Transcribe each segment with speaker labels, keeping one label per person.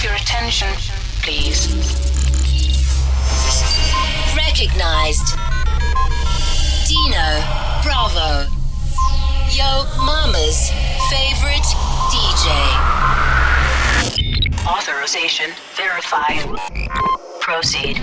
Speaker 1: have your attention, please?
Speaker 2: Recognized. Dino Bravo. Yo Mama's favorite DJ.
Speaker 1: Authorization verified. Proceed.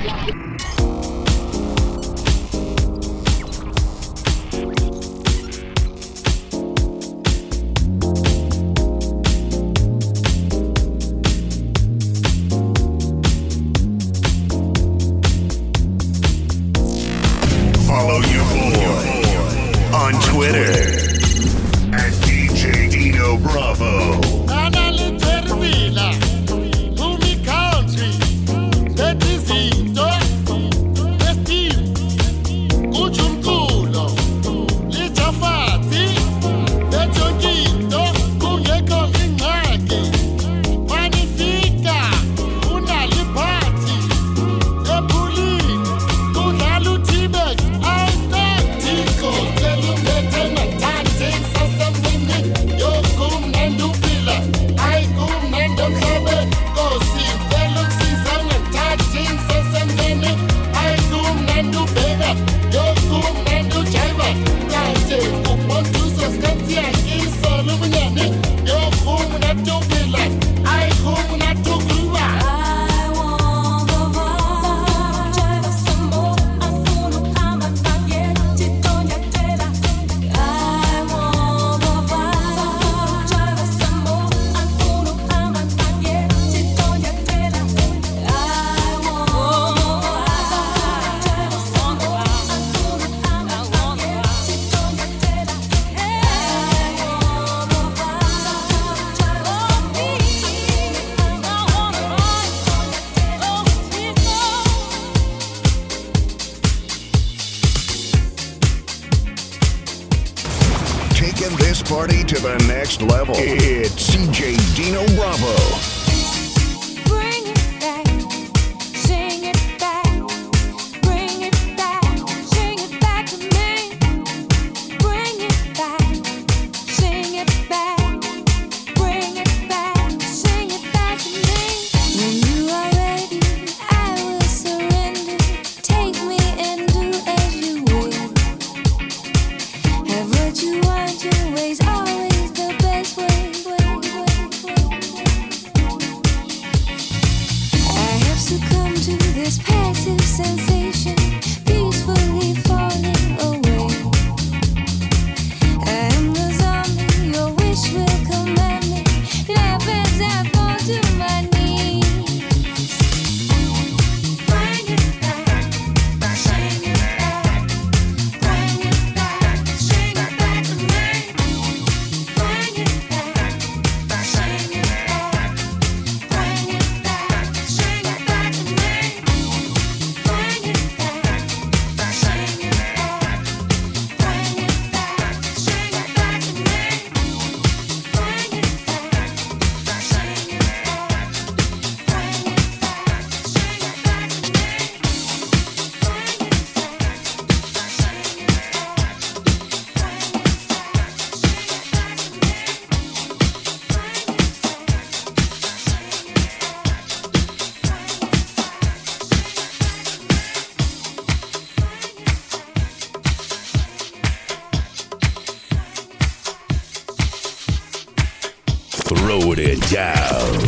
Speaker 3: put it
Speaker 4: down.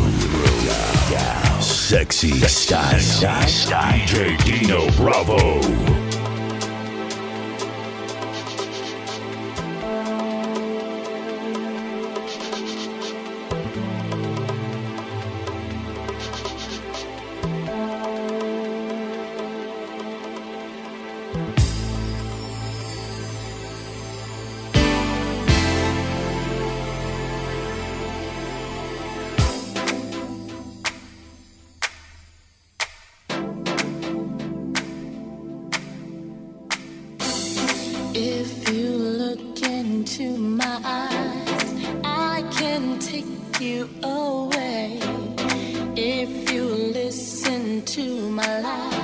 Speaker 4: Sexy style. DJ Dino Bravo. into my life.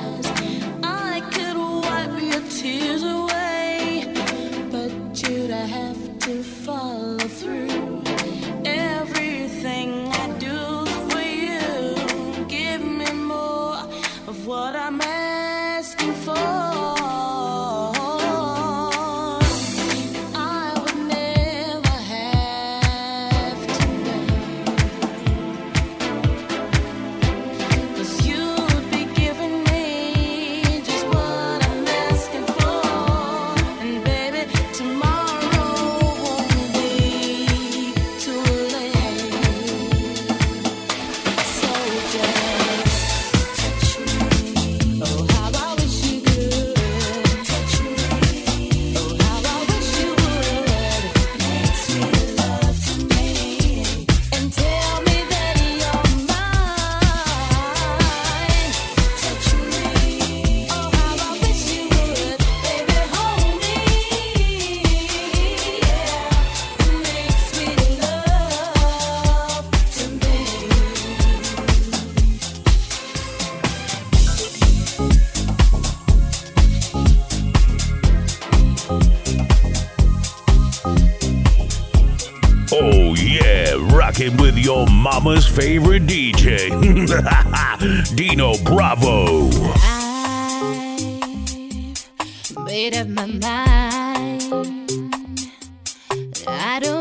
Speaker 4: favorite DJ, Dino Bravo.
Speaker 3: I've made up my mind. I don't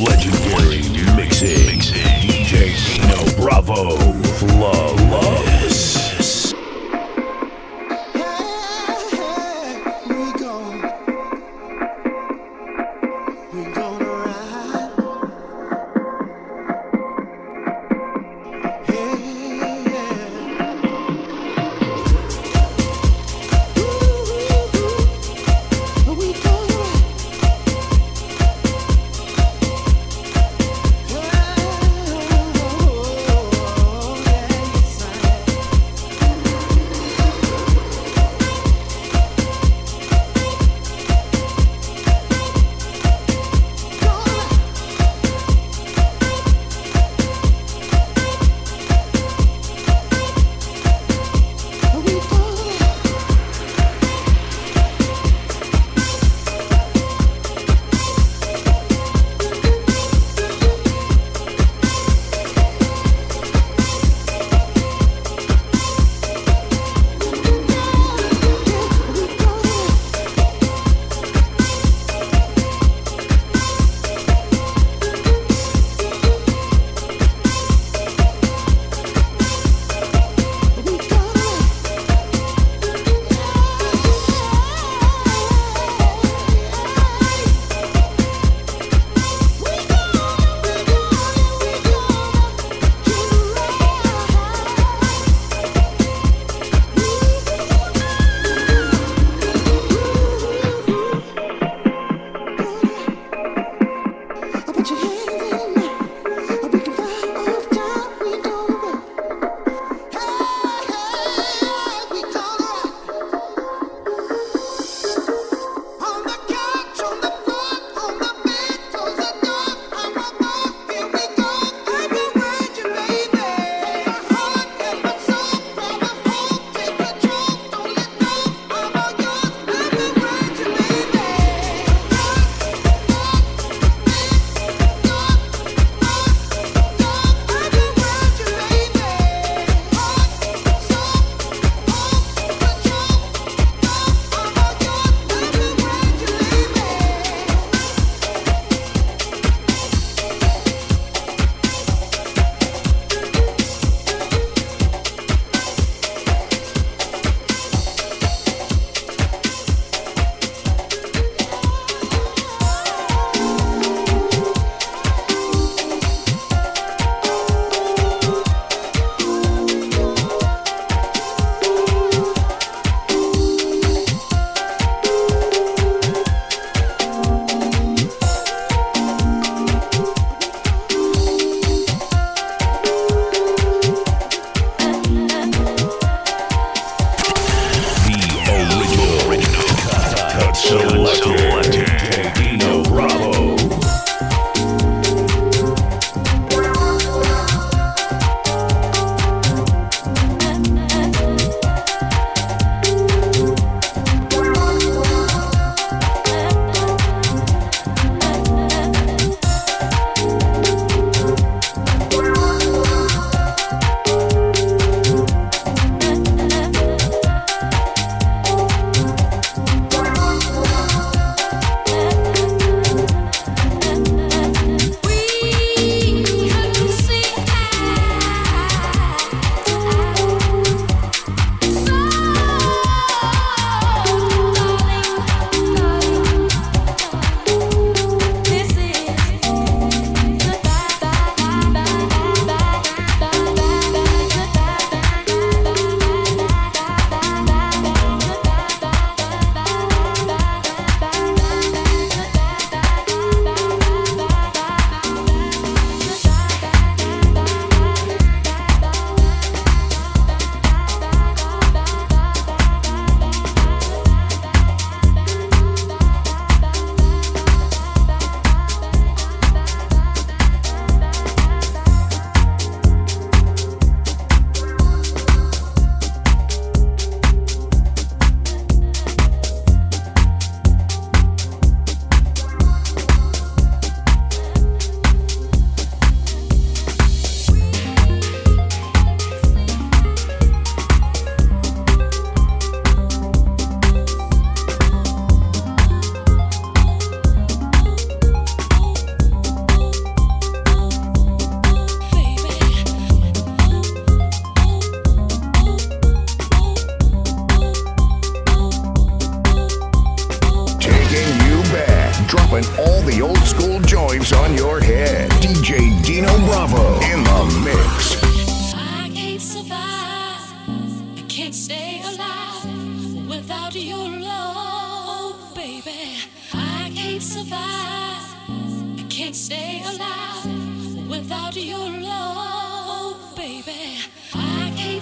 Speaker 3: legendary mixing,
Speaker 4: DJ Dino Bravo.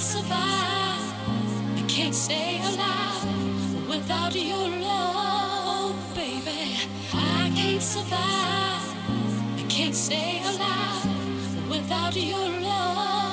Speaker 3: survive. I can't stay alive without your love, baby. I can't survive. I can't stay alive without your love.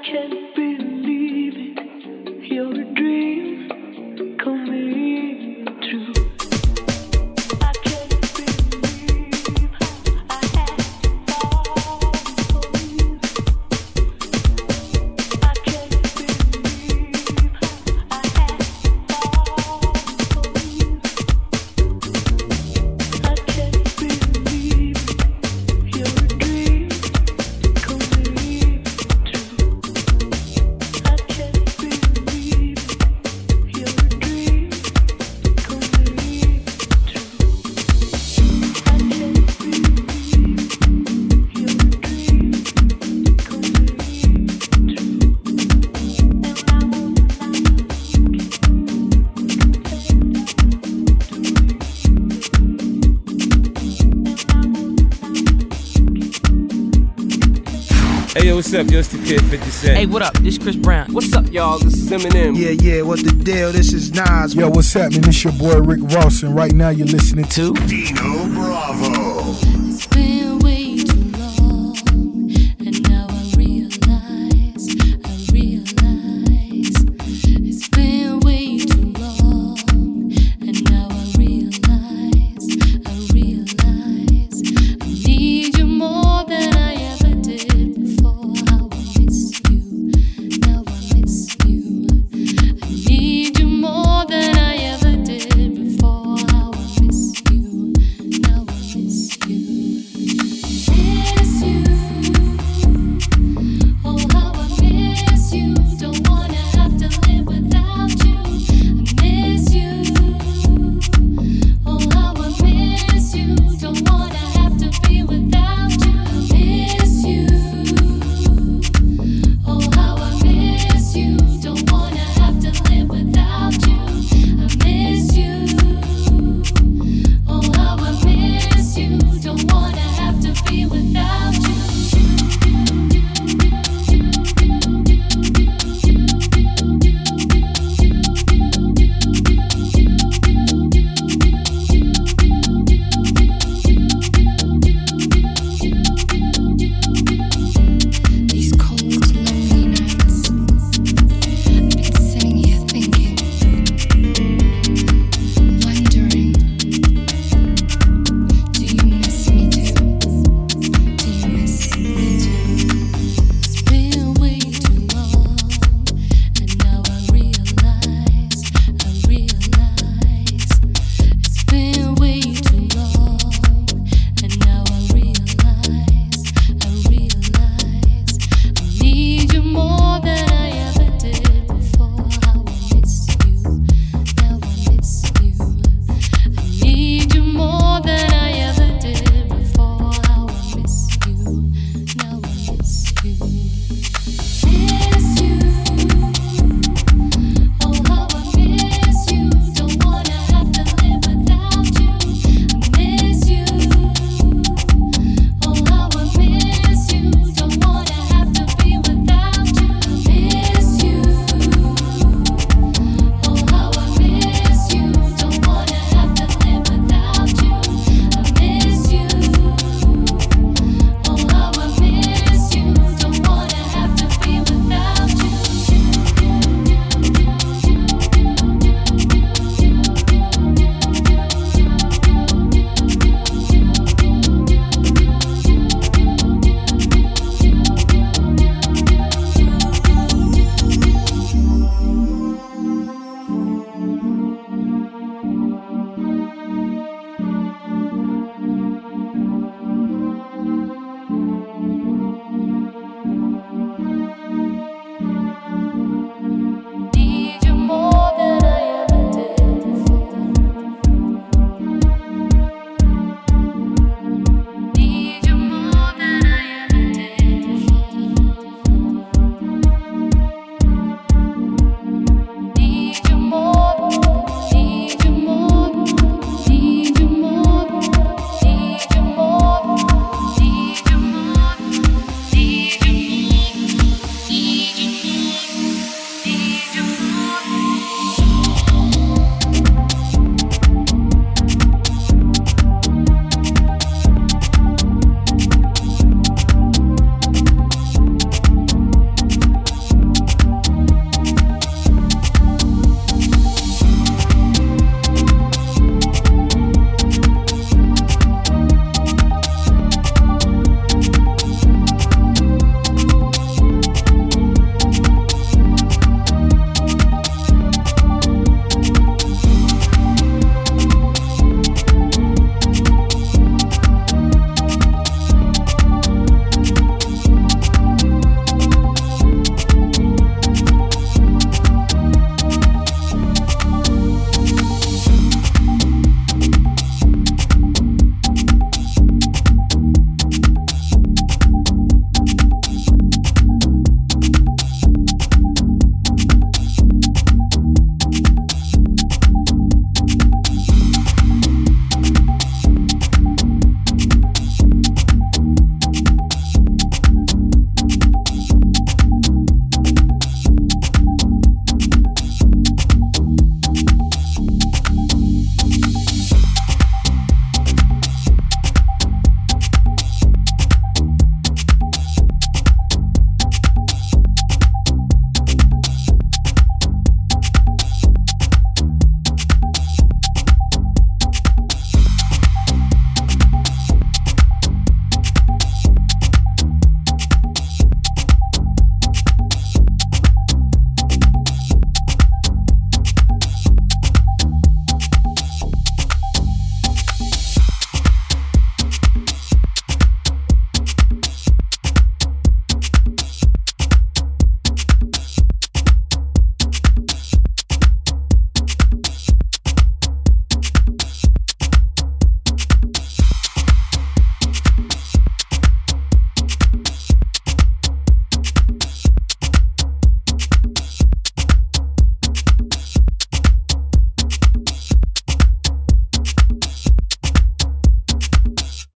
Speaker 3: can't
Speaker 5: believe it. You're a dream.
Speaker 6: What's up, yo? It's the kid 50 Cent.
Speaker 7: Hey, what up? This Chris Brown.
Speaker 8: What's up, y'all? This is Eminem.
Speaker 9: Yeah, yeah, what the deal? This is Nas.
Speaker 10: Yo, what's happening? This your boy Rick Ross, and right now you're listening to
Speaker 4: Dino Bravo.